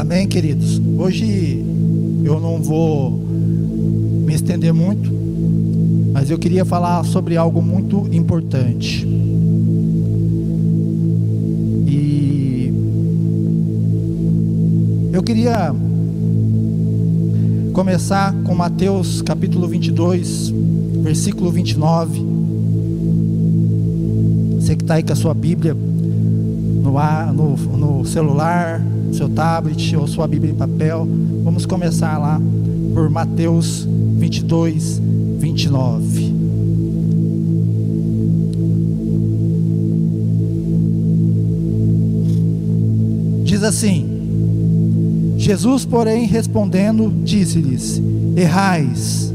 Amém, queridos? Hoje eu não vou me estender muito, mas eu queria falar sobre algo muito importante. E eu queria começar com Mateus capítulo 22, versículo 29. Você que está aí com a sua Bíblia no, no, no celular, seu tablet ou sua Bíblia em papel. Vamos começar lá por Mateus 22, 29. Diz assim: Jesus, porém, respondendo, disse-lhes: Errais,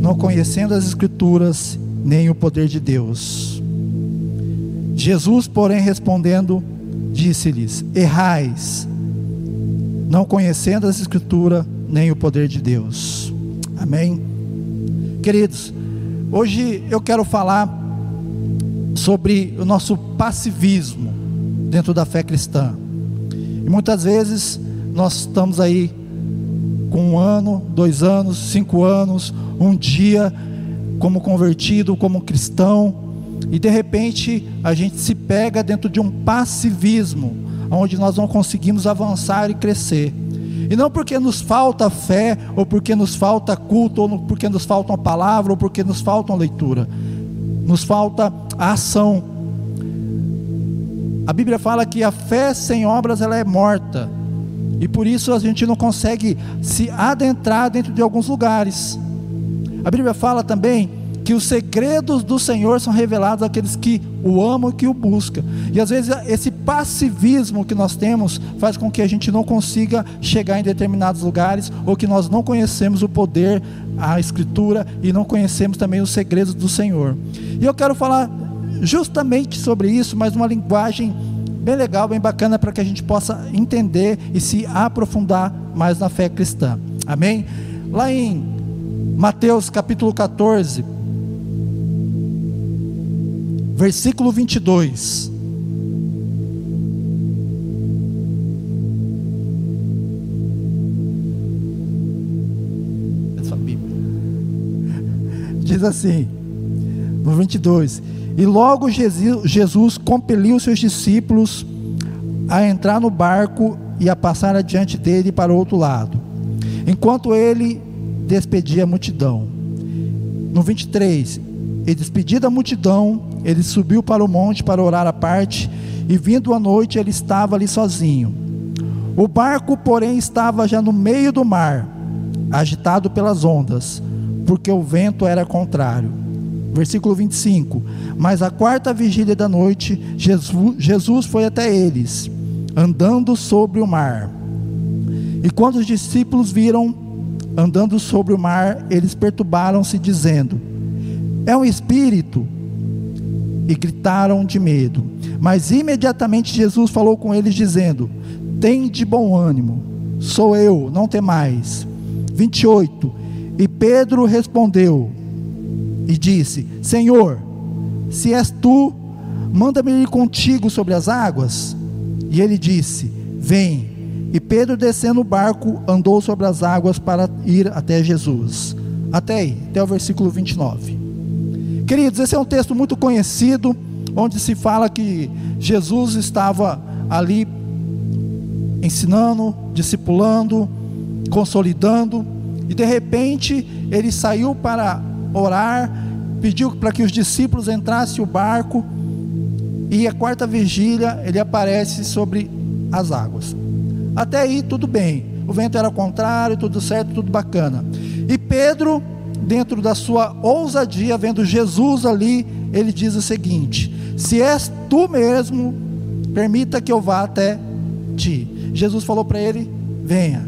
não conhecendo as Escrituras nem o poder de Deus. Jesus, porém, respondendo, disse-lhes: Errais, não conhecendo as Escrituras nem o poder de Deus. Amém? Queridos, hoje eu quero falar sobre o nosso passivismo dentro da fé cristã. E muitas vezes nós estamos aí com um ano, dois anos, cinco anos, um dia como convertido, como cristão, e de repente a gente se pega dentro de um passivismo, onde nós não conseguimos avançar e crescer. E não porque nos falta fé, ou porque nos falta culto, ou porque nos falta uma palavra, ou porque nos falta uma leitura. Nos falta a ação. A Bíblia fala que a fé sem obras ela é morta. E por isso a gente não consegue se adentrar dentro de alguns lugares. A Bíblia fala também que os segredos do Senhor são revelados àqueles que o amam e que o buscam. E às vezes esse passivismo que nós temos faz com que a gente não consiga chegar em determinados lugares ou que nós não conhecemos o poder, a escritura e não conhecemos também os segredos do Senhor. E eu quero falar justamente sobre isso, mas numa linguagem bem legal, bem bacana para que a gente possa entender e se aprofundar mais na fé cristã. Amém? Lá em Mateus capítulo 14, versículo 22. Essa Bíblia. Diz assim, no 22: E logo Jesus compeliu seus discípulos a entrar no barco e a passar adiante dele para o outro lado, enquanto ele despedia a multidão. No 23, e despedida a multidão, ele subiu para o monte para orar à parte, e vindo a noite ele estava ali sozinho. O barco, porém, estava já no meio do mar, agitado pelas ondas, porque o vento era contrário. Versículo 25: Mas a quarta vigília da noite, Jesus, foi até eles, andando sobre o mar. E quando os discípulos viram andando sobre o mar, eles perturbaram-se, dizendo: É um espírito e gritaram de medo. Mas imediatamente Jesus falou com eles, dizendo: Tem de bom ânimo, sou eu, não temais. 28. E Pedro respondeu e disse: Senhor, se és tu, manda-me ir contigo sobre as águas. E ele disse: Vem. E Pedro, descendo o barco, andou sobre as águas para ir até Jesus. Até aí, até o versículo 29. Queridos, esse é um texto muito conhecido, onde se fala que Jesus estava ali ensinando, discipulando, consolidando, e de repente ele saiu para orar, pediu para que os discípulos entrassem o barco, e a quarta vigília ele aparece sobre as águas. Até aí tudo bem, o vento era contrário, tudo certo, tudo bacana. E Pedro dentro da sua ousadia, vendo Jesus ali, ele diz o seguinte: Se és tu mesmo, permita que eu vá até ti. Jesus falou para ele: Venha.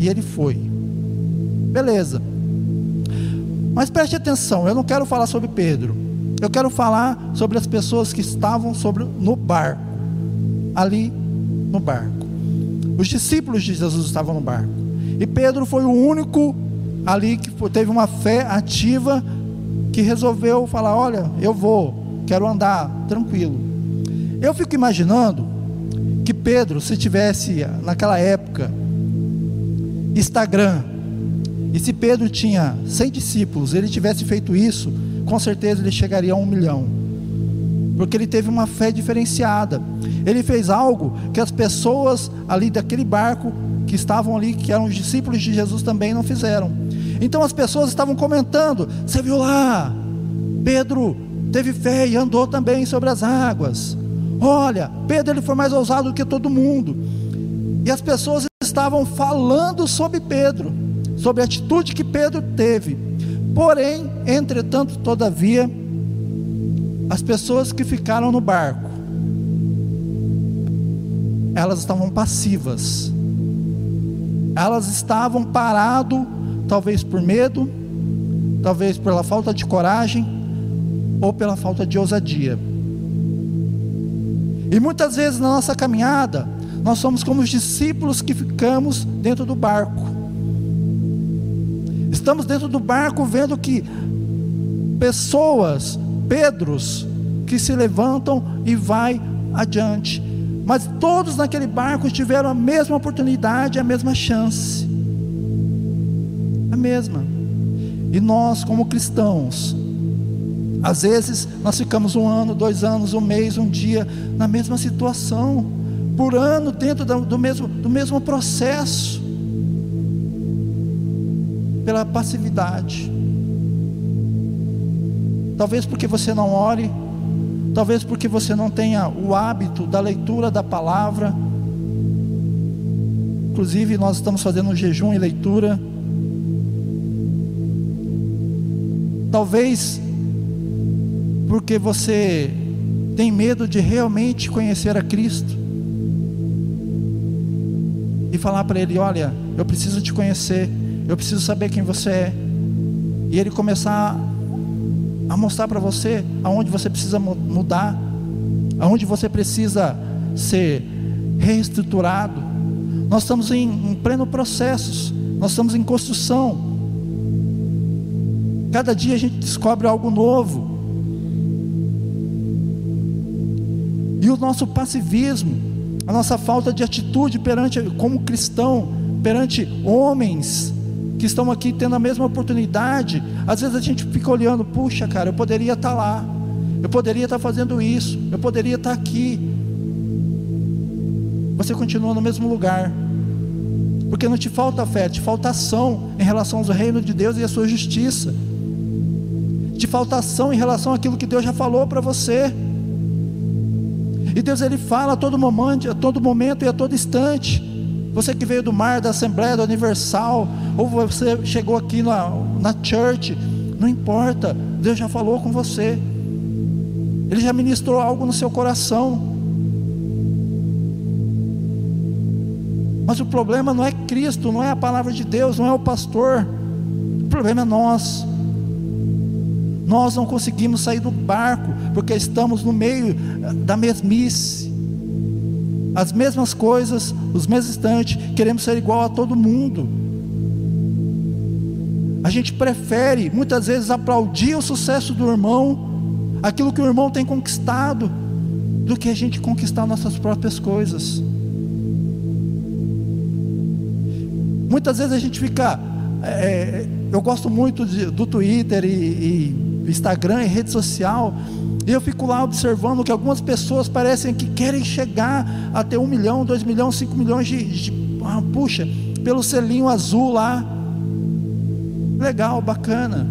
E ele foi. Beleza. Mas preste atenção, eu não quero falar sobre Pedro. Eu quero falar sobre as pessoas que estavam sobre, no barco. Ali no barco. Os discípulos de Jesus estavam no barco. E Pedro foi o único ali que teve uma fé ativa que resolveu falar: Olha, eu vou, quero andar tranquilo. Eu fico imaginando que Pedro, se tivesse naquela época Instagram, e se Pedro tinha 100 discípulos, ele tivesse feito isso, com certeza ele chegaria a um milhão, porque ele teve uma fé diferenciada. Ele fez algo que as pessoas ali daquele barco que estavam ali, que eram os discípulos de Jesus, também não fizeram. Então as pessoas estavam comentando: Você viu lá? Pedro teve fé e andou também sobre as águas. Olha, Pedro ele foi mais ousado do que todo mundo. E as pessoas estavam falando sobre Pedro, sobre a atitude que Pedro teve. Porém, entretanto, todavia, as pessoas que ficaram no barco, elas estavam passivas. Elas estavam parado, talvez por medo, talvez pela falta de coragem ou pela falta de ousadia. E muitas vezes na nossa caminhada, nós somos como os discípulos que ficamos dentro do barco. Estamos dentro do barco vendo que pessoas, Pedros, que se levantam e vai adiante. Mas todos naquele barco tiveram a mesma oportunidade, a mesma chance. A mesma. E nós, como cristãos, às vezes nós ficamos um ano, dois anos, um mês, um dia na mesma situação, por ano dentro do mesmo, do mesmo processo, pela passividade. Talvez porque você não ore, talvez porque você não tenha o hábito da leitura da palavra. Inclusive, nós estamos fazendo um jejum e leitura. Talvez porque você tem medo de realmente conhecer a Cristo e falar para Ele: Olha, eu preciso te conhecer, eu preciso saber quem você é, e Ele começar a mostrar para você aonde você precisa mudar, aonde você precisa ser reestruturado. Nós estamos em, em pleno processo, nós estamos em construção. Cada dia a gente descobre algo novo. E o nosso passivismo, a nossa falta de atitude perante, como cristão, perante homens que estão aqui tendo a mesma oportunidade, às vezes a gente fica olhando, puxa, cara, eu poderia estar lá, eu poderia estar fazendo isso, eu poderia estar aqui. Você continua no mesmo lugar, porque não te falta fé, te falta ação em relação ao reino de Deus e a sua justiça, te falta ação em relação àquilo que Deus já falou para você. E Deus ele fala a todo momento, a todo momento e a todo instante. Você que veio do mar, da Assembleia do Universal, ou você chegou aqui na, na church, não importa, Deus já falou com você, Ele já ministrou algo no seu coração. Mas o problema não é Cristo, não é a palavra de Deus, não é o pastor, o problema é nós. Nós não conseguimos sair do barco, porque estamos no meio eh, da mesmice. As mesmas coisas, os mesmos instantes, queremos ser igual a todo mundo. A gente prefere muitas vezes aplaudir o sucesso do irmão, aquilo que o irmão tem conquistado, do que a gente conquistar nossas próprias coisas. Muitas vezes a gente fica. É, eu gosto muito de, do Twitter e, e Instagram e rede social, e eu fico lá observando que algumas pessoas parecem que querem chegar a ter um milhão, dois milhões, cinco milhões de, de ah, puxa, pelo selinho azul lá. Legal, bacana.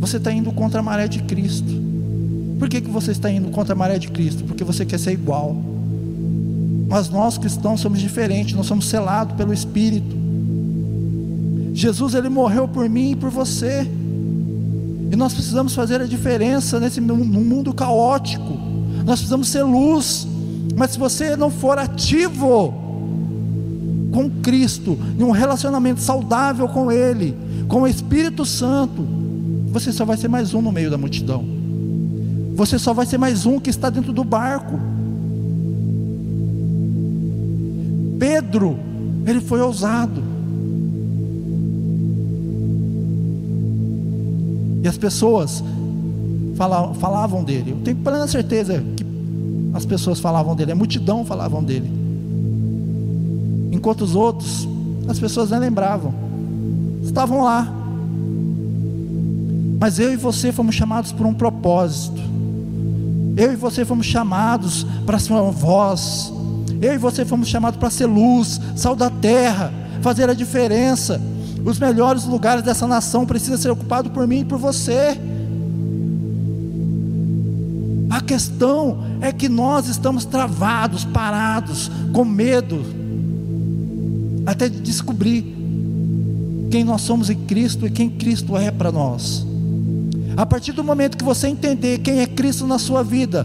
Você está indo contra a maré de Cristo. Por que, que você está indo contra a maré de Cristo? Porque você quer ser igual. Mas nós cristãos somos diferentes, nós somos selados pelo Espírito. Jesus ele morreu por mim e por você. E nós precisamos fazer a diferença nesse mundo caótico. Nós precisamos ser luz. Mas se você não for ativo com Cristo, em um relacionamento saudável com Ele, com o Espírito Santo, você só vai ser mais um no meio da multidão. Você só vai ser mais um que está dentro do barco. Pedro, ele foi ousado. E as pessoas falavam, falavam dele. Eu tenho plena certeza que as pessoas falavam dele, a multidão falavam dele. Enquanto os outros, as pessoas nem lembravam, estavam lá. Mas eu e você fomos chamados por um propósito. Eu e você fomos chamados para ser uma voz. Eu e você fomos chamados para ser luz, sal da terra, fazer a diferença. Os melhores lugares dessa nação precisam ser ocupados por mim e por você. A questão é que nós estamos travados, parados, com medo, até de descobrir quem nós somos em Cristo e quem Cristo é para nós. A partir do momento que você entender quem é Cristo na sua vida,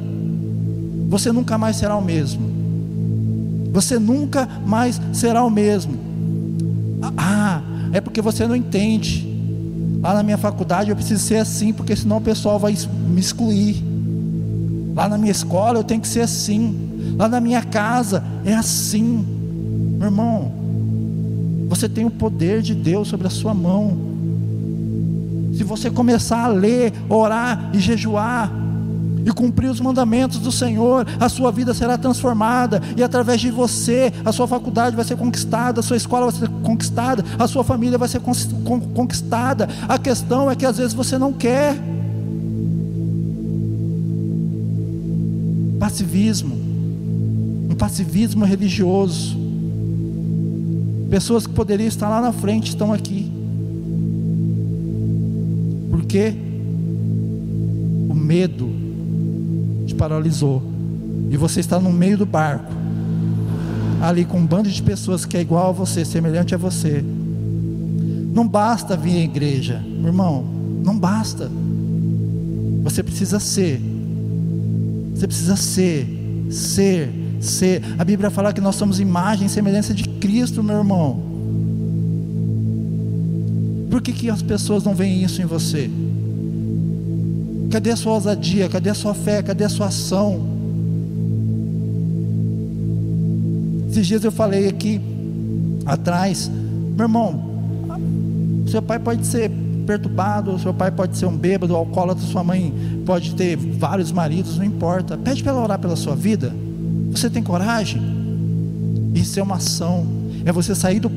você nunca mais será o mesmo. Você nunca mais será o mesmo. Ah, é porque você não entende. Lá na minha faculdade eu preciso ser assim, porque senão o pessoal vai me excluir. Lá na minha escola eu tenho que ser assim. Lá na minha casa é assim. Meu irmão, você tem o poder de Deus sobre a sua mão. Se você começar a ler, orar e jejuar, e cumprir os mandamentos do Senhor, a sua vida será transformada, e através de você, a sua faculdade vai ser conquistada, a sua escola vai ser conquistada, a sua família vai ser conquistada. A questão é que às vezes você não quer. Passivismo, um passivismo religioso. Pessoas que poderiam estar lá na frente estão aqui. Por quê? O medo te paralisou. E você está no meio do barco, ali com um bando de pessoas que é igual a você, semelhante a você. Não basta vir à igreja, irmão, não basta. Você precisa ser você precisa ser, ser, ser. A Bíblia fala que nós somos imagem e semelhança de Cristo, meu irmão. Por que, que as pessoas não veem isso em você? Cadê a sua ousadia? Cadê a sua fé? Cadê a sua ação? Esses dias eu falei aqui atrás, meu irmão, seu pai pode ser perturbado, seu pai pode ser um bêbado, alcoólatra, sua mãe pode ter vários maridos, não importa. Pede para ela orar pela sua vida. Você tem coragem? Isso é uma ação. É você sair do,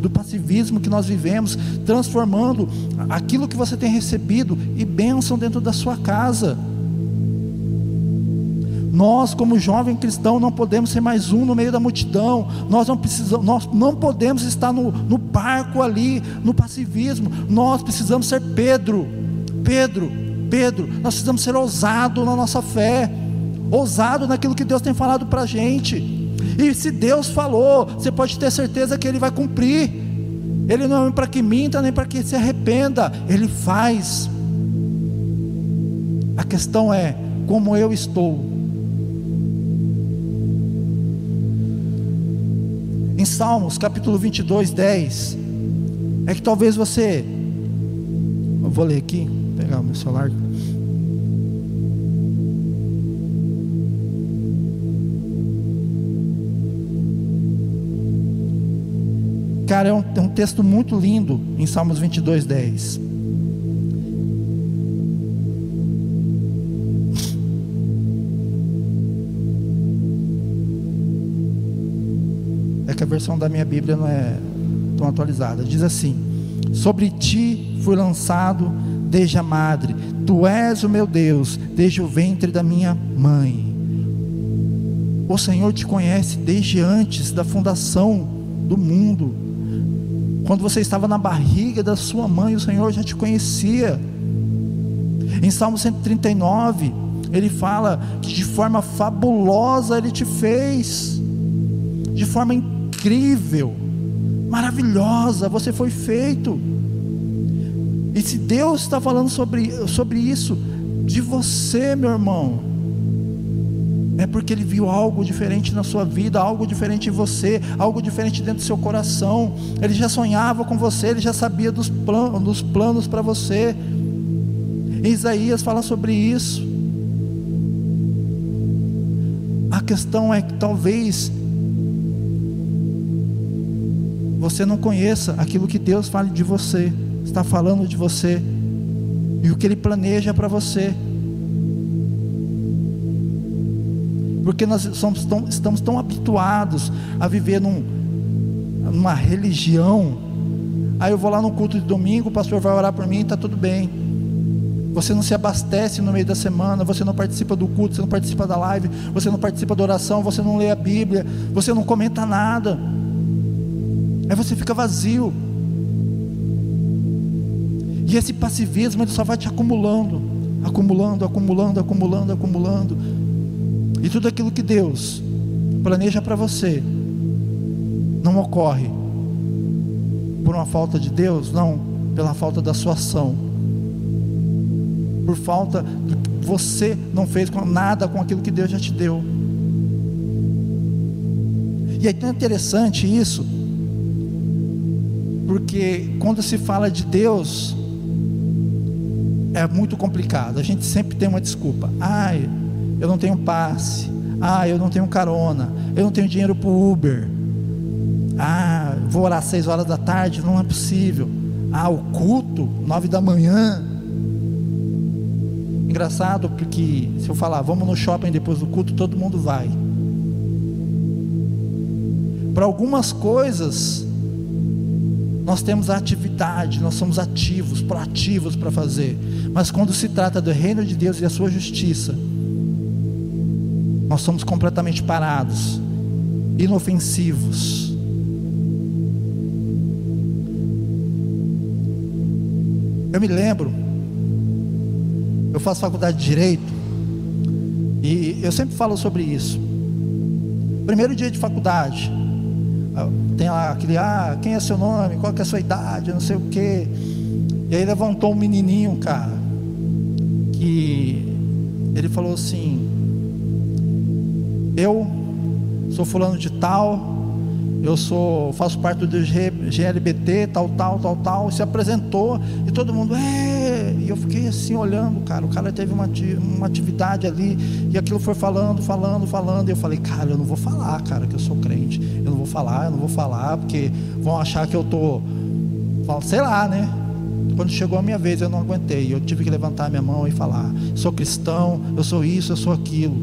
do passivismo que nós vivemos, transformando aquilo que você tem recebido e bênção dentro da sua casa. Nós, como jovem cristão, não podemos ser mais um no meio da multidão. Nós não precisamos, nós não podemos estar no, no barco ali, no passivismo. Nós precisamos ser Pedro. Pedro, Pedro, nós precisamos ser ousado na nossa fé, ousado naquilo que Deus tem falado para a gente. E se Deus falou, você pode ter certeza que Ele vai cumprir. Ele não é para que minta, nem para que se arrependa. Ele faz. A questão é como eu estou em Salmos capítulo 22, 10, é que talvez você, eu vou ler aqui, pegar o meu celular. Cara, é um, é um texto muito lindo em Salmos 22, 10. que a versão da minha Bíblia não é tão atualizada. Diz assim: Sobre ti fui lançado desde a madre, tu és o meu Deus, desde o ventre da minha mãe. O Senhor te conhece desde antes da fundação do mundo. Quando você estava na barriga da sua mãe, o Senhor já te conhecia. Em Salmo 139, ele fala que de forma fabulosa ele te fez, de forma incrível, maravilhosa, você foi feito. E se Deus está falando sobre, sobre isso de você, meu irmão, é porque Ele viu algo diferente na sua vida, algo diferente em você, algo diferente dentro do seu coração. Ele já sonhava com você, ele já sabia dos, dos planos para você. Isaías fala sobre isso. A questão é que talvez você não conheça aquilo que Deus fala de você, está falando de você e o que Ele planeja para você. Porque nós somos tão, estamos tão habituados a viver num, numa religião. Aí eu vou lá no culto de domingo, o pastor vai orar por mim, está tudo bem. Você não se abastece no meio da semana, você não participa do culto, você não participa da live, você não participa da oração, você não lê a Bíblia, você não comenta nada. Aí você fica vazio. E esse passivismo ele só vai te acumulando, acumulando, acumulando, acumulando, acumulando. E tudo aquilo que Deus planeja para você não ocorre por uma falta de Deus, não, pela falta da sua ação. Por falta de você não fez nada com aquilo que Deus já te deu. E é tão interessante isso, porque quando se fala de Deus, é muito complicado. A gente sempre tem uma desculpa. Ai, eu não tenho passe. Ah, eu não tenho carona. Eu não tenho dinheiro para o Uber. Ah, vou orar às seis horas da tarde. Não é possível. Ah, o culto, nove da manhã. Engraçado porque se eu falar, vamos no shopping depois do culto, todo mundo vai. Para algumas coisas, nós temos a atividade, nós somos ativos, proativos para fazer. Mas quando se trata do reino de Deus e a sua justiça, nós somos completamente parados, inofensivos. Eu me lembro, eu faço faculdade de Direito, e eu sempre falo sobre isso. Primeiro dia de faculdade, tem lá aquele, ah, quem é seu nome, qual que é a sua idade, não sei o quê. E aí levantou um menininho, cara, que ele falou assim: Eu sou fulano de tal, eu sou, faço parte do GLBT, tal, tal, tal, tal, se apresentou, e todo mundo, é, e eu fiquei assim olhando, cara, o cara teve uma, uma atividade ali, e aquilo foi falando, falando, falando, e eu falei, cara, eu não vou falar, cara, que eu sou crente, eu não vou falar, eu não vou falar, porque vão achar que eu tô, sei lá, né, quando chegou a minha vez eu não aguentei, eu tive que levantar minha mão e falar, sou cristão, eu sou isso, eu sou aquilo,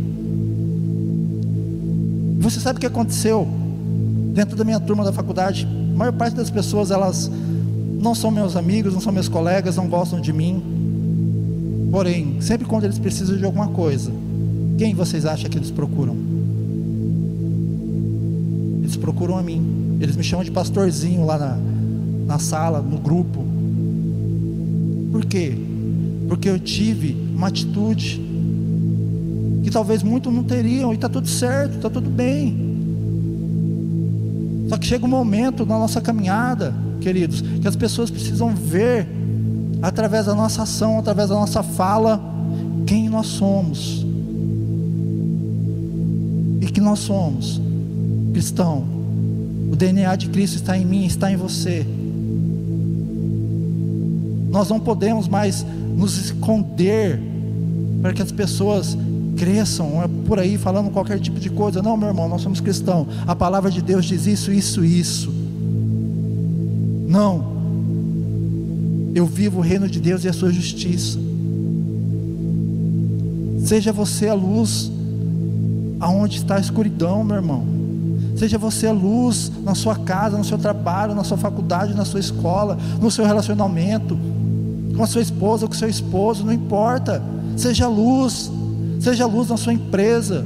você sabe o que aconteceu? dentro da minha turma da faculdade, a maior parte das pessoas elas não são meus amigos, não são meus colegas, não gostam de mim. Porém, sempre quando eles precisam de alguma coisa, quem vocês acham que eles procuram? Eles procuram a mim. Eles me chamam de pastorzinho lá na, na sala, no grupo. Por quê? Porque eu tive uma atitude que talvez muitos não teriam, e está tudo certo, está tudo bem. Só que chega um momento na nossa caminhada, queridos, que as pessoas precisam ver, através da nossa ação, através da nossa fala, quem nós somos. E que nós somos cristão. O DNA de Cristo está em mim, está em você. Nós não podemos mais nos esconder para que as pessoas cresçam é por aí falando qualquer tipo de coisa. Não, meu irmão, nós somos cristãos. A palavra de Deus diz isso, isso, isso. Não. Eu vivo o reino de Deus e a sua justiça. Seja você a luz aonde está a escuridão, meu irmão. Seja você a luz na sua casa, no seu trabalho, na sua faculdade, na sua escola, no seu relacionamento, com a sua esposa, com o seu esposo, não importa. Seja luz. Seja luz na sua empresa.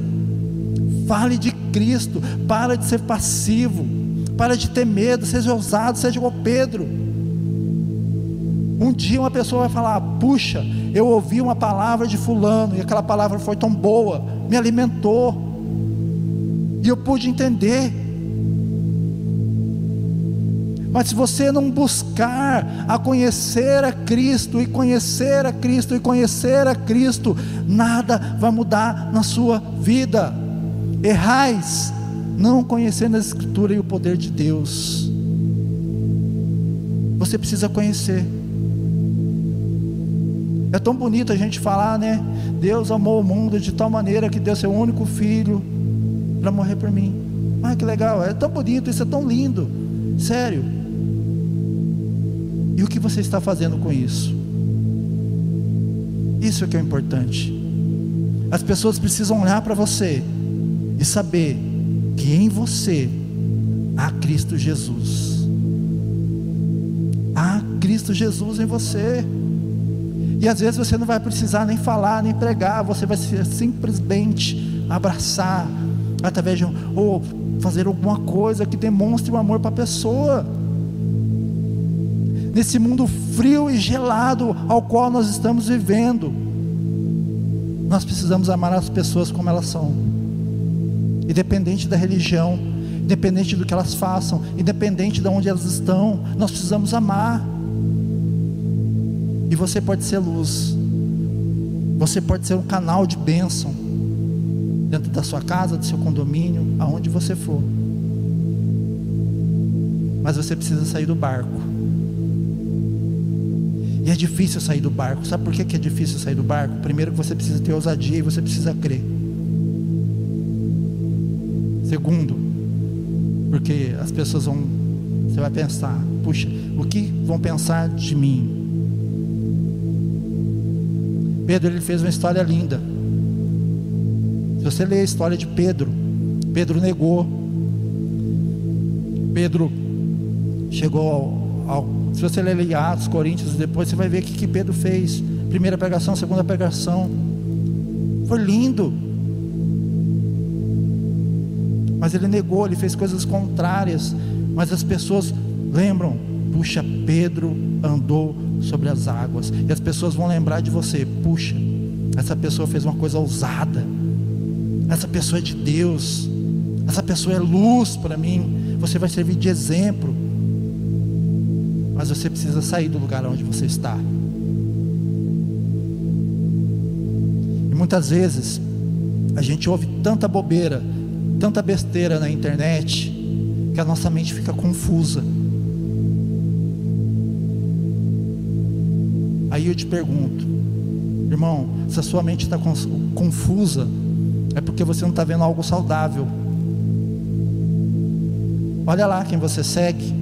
Fale de Cristo. Para de ser passivo. Para de ter medo. Seja ousado. Seja igual Pedro. Um dia uma pessoa vai falar: Puxa, eu ouvi uma palavra de Fulano. E aquela palavra foi tão boa. Me alimentou. E eu pude entender. Mas se você não buscar a conhecer a Cristo e conhecer a Cristo e conhecer a Cristo, nada vai mudar na sua vida. Errais não conhecendo a Escritura e o poder de Deus. Você precisa conhecer. É tão bonito a gente falar, né? Deus amou o mundo de tal maneira que deu seu único filho para morrer por mim. Ah, que legal, é tão bonito, isso é tão lindo. Sério. E o que você está fazendo com isso? Isso é que é importante. As pessoas precisam olhar para você de saber que em você há Cristo Jesus. Há Cristo Jesus em você. E às vezes você não vai precisar nem falar, nem pregar, você vai simplesmente abraçar através de um, ou fazer alguma coisa que demonstre o amor para a pessoa. Nesse mundo frio e gelado ao qual nós estamos vivendo, nós precisamos amar as pessoas como elas são, independente da religião, independente do que elas façam, independente de onde elas estão, nós precisamos amar. E você pode ser luz, você pode ser um canal de bênção dentro da sua casa, do seu condomínio, aonde você for. Mas você precisa sair do barco. E é difícil sair do barco. Sabe por que é difícil sair do barco? Primeiro você precisa ter ousadia e você precisa crer. Segundo, porque as pessoas vão, você vai pensar, puxa, o que vão pensar de mim? Pedro ele fez uma história linda. Se você ler a história de Pedro, Pedro negou. Pedro chegou ao, ao se você ler Atos, Coríntios, depois você vai ver o que, que Pedro fez. Primeira pregação, segunda pregação. Foi lindo. Mas ele negou, ele fez coisas contrárias. Mas as pessoas lembram, puxa, Pedro andou sobre as águas. E as pessoas vão lembrar de você, puxa, essa pessoa fez uma coisa ousada. Essa pessoa é de Deus. Essa pessoa é luz para mim. Você vai servir de exemplo. Mas você precisa sair do lugar onde você está. E muitas vezes a gente ouve tanta bobeira, tanta besteira na internet, que a nossa mente fica confusa. Aí eu te pergunto, irmão, se a sua mente está confusa, é porque você não está vendo algo saudável. Olha lá quem você segue,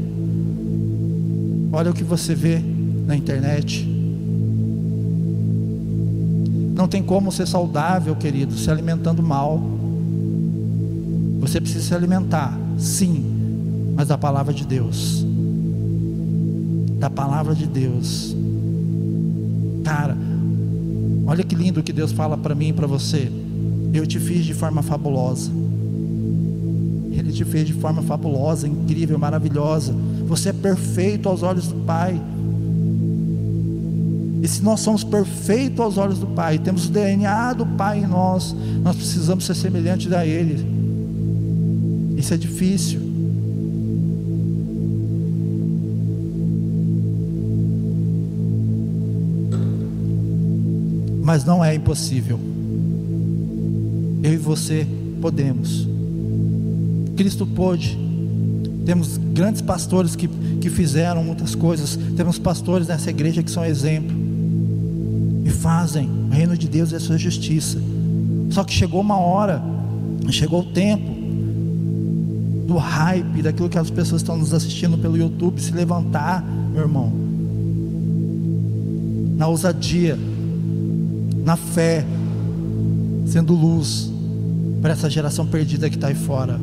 olha o que você vê na internet. Não tem como ser saudável, querido, se alimentando mal. Você precisa se alimentar, sim, mas da palavra de Deus. Da palavra de Deus. Cara, olha que lindo que Deus fala para mim e para você. Eu te fiz de forma fabulosa. Ele te fez de forma fabulosa, incrível, maravilhosa. Você é perfeito aos olhos do Pai. E se nós somos perfeitos aos olhos do Pai, temos o DNA do Pai em nós, nós precisamos ser semelhantes a Ele. Isso é difícil. Mas não é impossível. Eu e você podemos. Cristo pôde. Temos grandes pastores que, que fizeram muitas coisas. Temos pastores nessa igreja que são exemplo. E fazem o reino de Deus e a sua justiça. Só que chegou uma hora, chegou o tempo do hype, daquilo que as pessoas estão nos assistindo pelo YouTube se levantar, meu irmão. Na ousadia, na fé, sendo luz para essa geração perdida que está aí fora.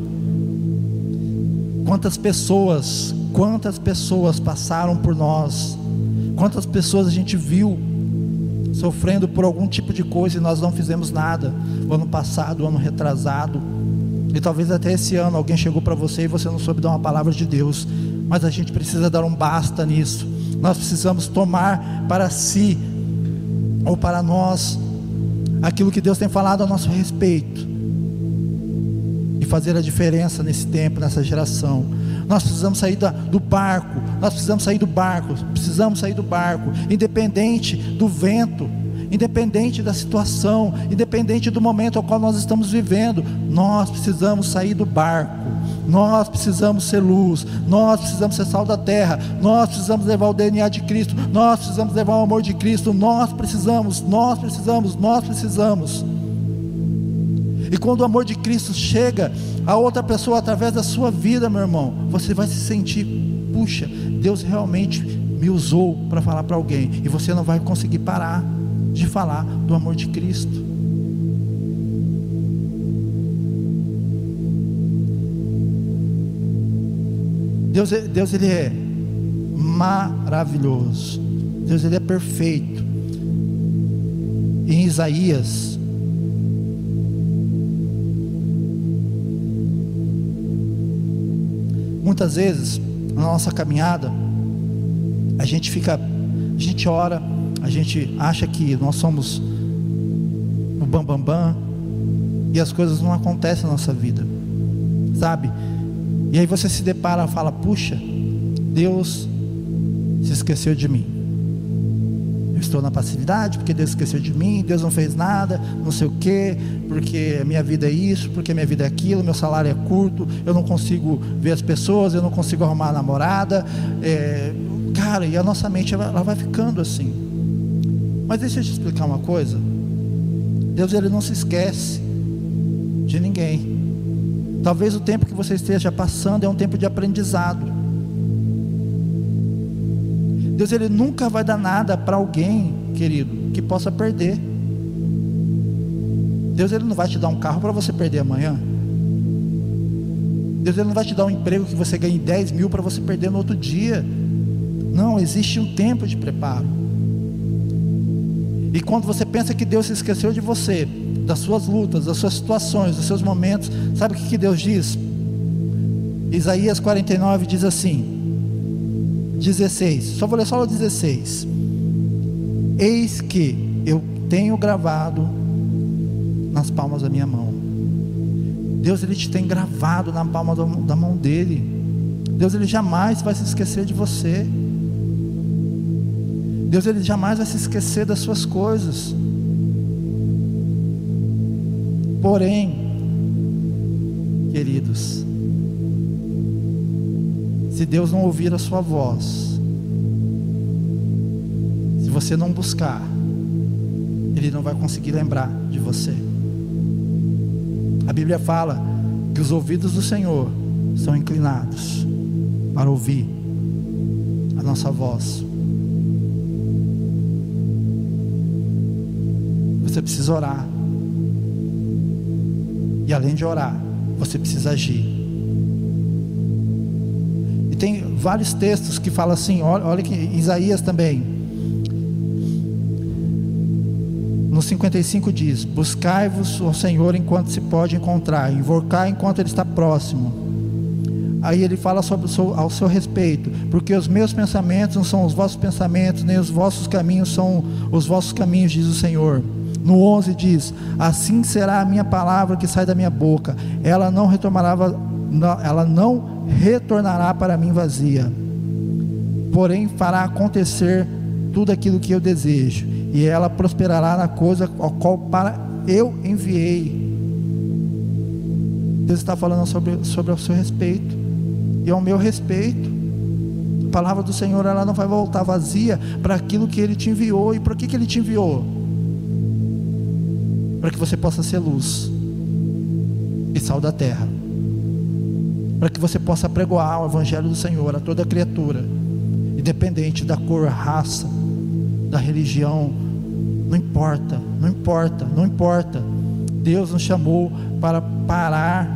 Quantas pessoas, quantas pessoas passaram por nós, quantas pessoas a gente viu sofrendo por algum tipo de coisa e nós não fizemos nada. O ano passado, o ano retrasado, e talvez até esse ano alguém chegou para você e você não soube dar uma palavra de Deus. Mas a gente precisa dar um basta nisso. Nós precisamos tomar para si ou para nós aquilo que Deus tem falado a nosso respeito fazer a diferença nesse tempo, nessa geração. Nós precisamos sair da, do barco, nós precisamos sair do barco, precisamos sair do barco, independente do vento, independente da situação, independente do momento ao qual nós estamos vivendo, nós precisamos sair do barco. Nós precisamos ser luz, nós precisamos ser sal da terra, nós precisamos levar o DNA de Cristo, nós precisamos levar o amor de Cristo, nós precisamos, nós precisamos, nós precisamos. E quando o amor de Cristo chega a outra pessoa através da sua vida, meu irmão, você vai se sentir, puxa, Deus realmente me usou para falar para alguém, e você não vai conseguir parar de falar do amor de Cristo. Deus, é, Deus ele é maravilhoso. Deus ele é perfeito. Em Isaías Muitas vezes na nossa caminhada a gente fica, a gente ora, a gente acha que nós somos o bambambam bam, bam, e as coisas não acontecem na nossa vida, sabe? E aí você se depara e fala: puxa, Deus se esqueceu de mim. Estou na passividade porque Deus esqueceu de mim, Deus não fez nada, não sei o quê, porque minha vida é isso, porque minha vida é aquilo, meu salário é curto, eu não consigo ver as pessoas, eu não consigo arrumar a namorada. É, cara, e a nossa mente ela vai ficando assim. Mas deixa eu te explicar uma coisa. Deus ele não se esquece de ninguém. Talvez o tempo que você esteja passando é um tempo de aprendizado. Deus ele nunca vai dar nada para alguém, querido, que possa perder. Deus ele não vai te dar um carro para você perder amanhã. Deus ele não vai te dar um emprego que você ganhe 10 mil para você perder no outro dia. Não, existe um tempo de preparo. E quando você pensa que Deus se esqueceu de você, das suas lutas, das suas situações, dos seus momentos, sabe o que, Deus diz? Isaías 49 diz assim: 16, só vou ler só o 16. Eis que eu tenho gravado nas palmas da minha mão. Deus ele te tem gravado na palma da mão dele. Deus ele jamais vai se esquecer de você. Deus ele jamais vai se esquecer das suas coisas. Porém, queridos, se Deus não ouvir a sua voz, se você não buscar, Ele não vai conseguir lembrar de você. A Bíblia fala que os ouvidos do Senhor são inclinados para ouvir a nossa voz. Você precisa orar. E além de orar, você precisa agir. Tem vários textos que falam assim, olha, olha que Isaías também. No 55 diz: Buscai-vos o Senhor enquanto se pode encontrar, invocar enquanto Ele está próximo. Aí ele fala sobre seu, ao seu respeito, porque os meus pensamentos não são os vossos pensamentos, nem os vossos caminhos são os vossos caminhos, diz o Senhor. No 11 diz: Assim será a minha palavra que sai da minha boca, ela não retornará, ela não retornará para mim vazia, porém fará acontecer tudo aquilo que eu desejo, e ela prosperará na coisa ao qual para eu enviei. Deus está falando sobre, sobre o seu respeito e ao meu respeito. A palavra do Senhor ela não vai voltar vazia para aquilo que Ele te enviou. E para que, que Ele te enviou? para que você possa ser luz e sal da terra, para que você possa pregoar o Evangelho do Senhor a toda criatura, independente da cor, raça, da religião, não importa, não importa, não importa. Deus nos chamou para parar,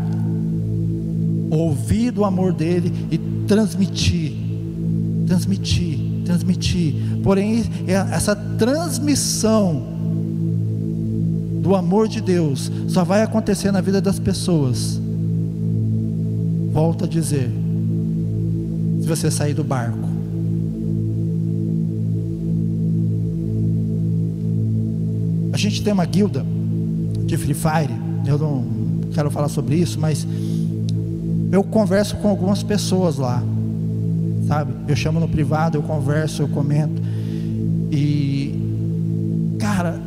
ouvir do amor dele e transmitir, transmitir, transmitir. Porém, é essa transmissão do amor de Deus só vai acontecer na vida das pessoas. Volto a dizer, se você sair do barco. A gente tem uma guilda de Free Fire, eu não quero falar sobre isso, mas eu converso com algumas pessoas lá, sabe? Eu chamo no privado, eu converso, eu comento. E, cara,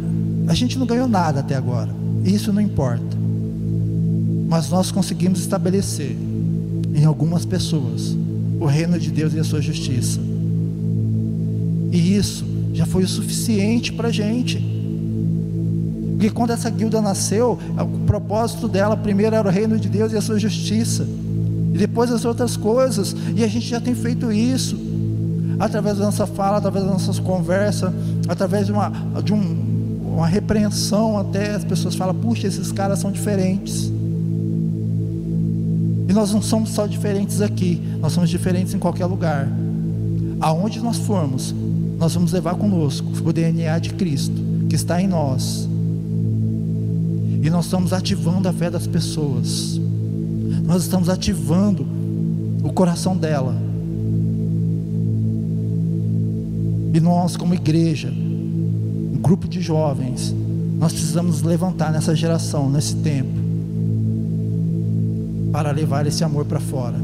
a gente não ganhou nada até agora, isso não importa. Mas nós conseguimos estabelecer em algumas pessoas o reino de Deus e a sua justiça. E isso já foi o suficiente para a gente. Porque quando essa guilda nasceu, o propósito dela primeiro era o reino de Deus e a sua justiça. E depois as outras coisas. E a gente já tem feito isso. Através da nossa fala, através das nossas conversas, através de, uma, de um uma repreensão até as pessoas falam, puxa, esses caras são diferentes. Nós não somos só diferentes aqui, nós somos diferentes em qualquer lugar. Aonde nós formos, nós vamos levar conosco o DNA de Cristo que está em nós. E nós estamos ativando a fé das pessoas. Nós estamos ativando o coração dela. E nós, como igreja, um grupo de jovens, nós precisamos levantar nessa geração, nesse tempo, para levar esse amor para fora.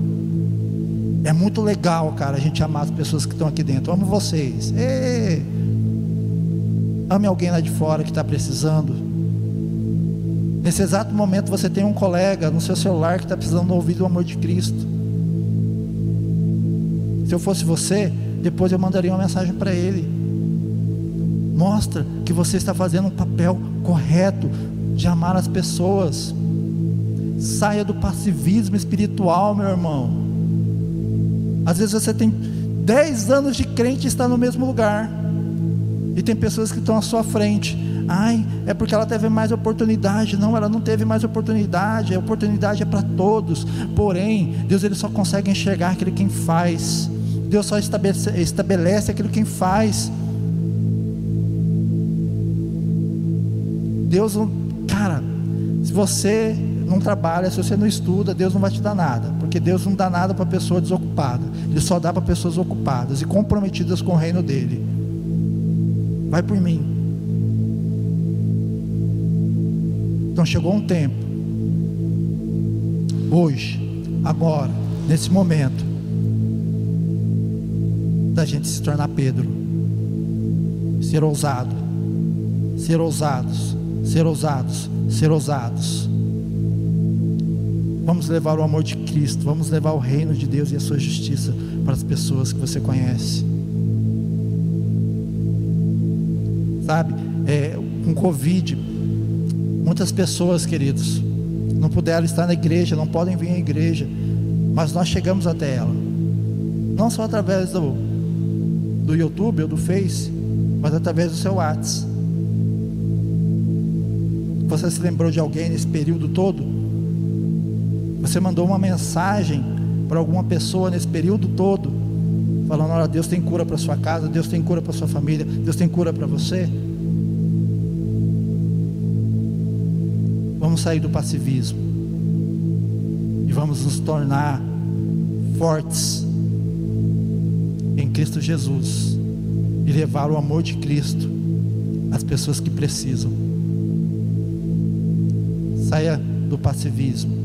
É muito legal, cara, a gente amar as pessoas que estão aqui dentro. Eu amo vocês. Ei! Ame alguém lá de fora que está precisando. Nesse exato momento você tem um colega no seu celular que está precisando ouvir do amor de Cristo. Se eu fosse você, depois eu mandaria uma mensagem para ele. Mostra que você está fazendo um papel correto de amar as pessoas. Saia do passivismo espiritual, meu irmão. Às vezes você tem 10 anos de crente e está no mesmo lugar. E tem pessoas que estão à sua frente. Ai, é porque ela teve mais oportunidade. Não, ela não teve mais oportunidade. A oportunidade é para todos. Porém, Deus ele só consegue enxergar aquele quem faz. Deus só estabelece, estabelece aquilo quem faz. Deus, cara, se você não trabalha, se você não estuda, Deus não vai te dar nada, porque Deus não dá nada para pessoa desocupada, Ele só dá para pessoas ocupadas e comprometidas com o reino dele. Vai por mim. Então chegou um tempo, hoje, agora, nesse momento, da gente se tornar Pedro, ser ousado, ser ousados, ser ousados, ser ousados. Vamos levar o amor de Cristo, vamos levar o reino de Deus e a sua justiça para as pessoas que você conhece. Sabe, é, com Covid, muitas pessoas, queridos, não puderam estar na igreja, não podem vir à igreja, mas nós chegamos até ela, não só através do, do YouTube ou do Face, mas através do seu WhatsApp. Você se lembrou de alguém nesse período todo? Você mandou uma mensagem para alguma pessoa nesse período todo, falando: Olha, Deus tem cura para sua casa, Deus tem cura para sua família, Deus tem cura para você. Vamos sair do passivismo e vamos nos tornar fortes em Cristo Jesus e levar o amor de Cristo às pessoas que precisam. Saia do passivismo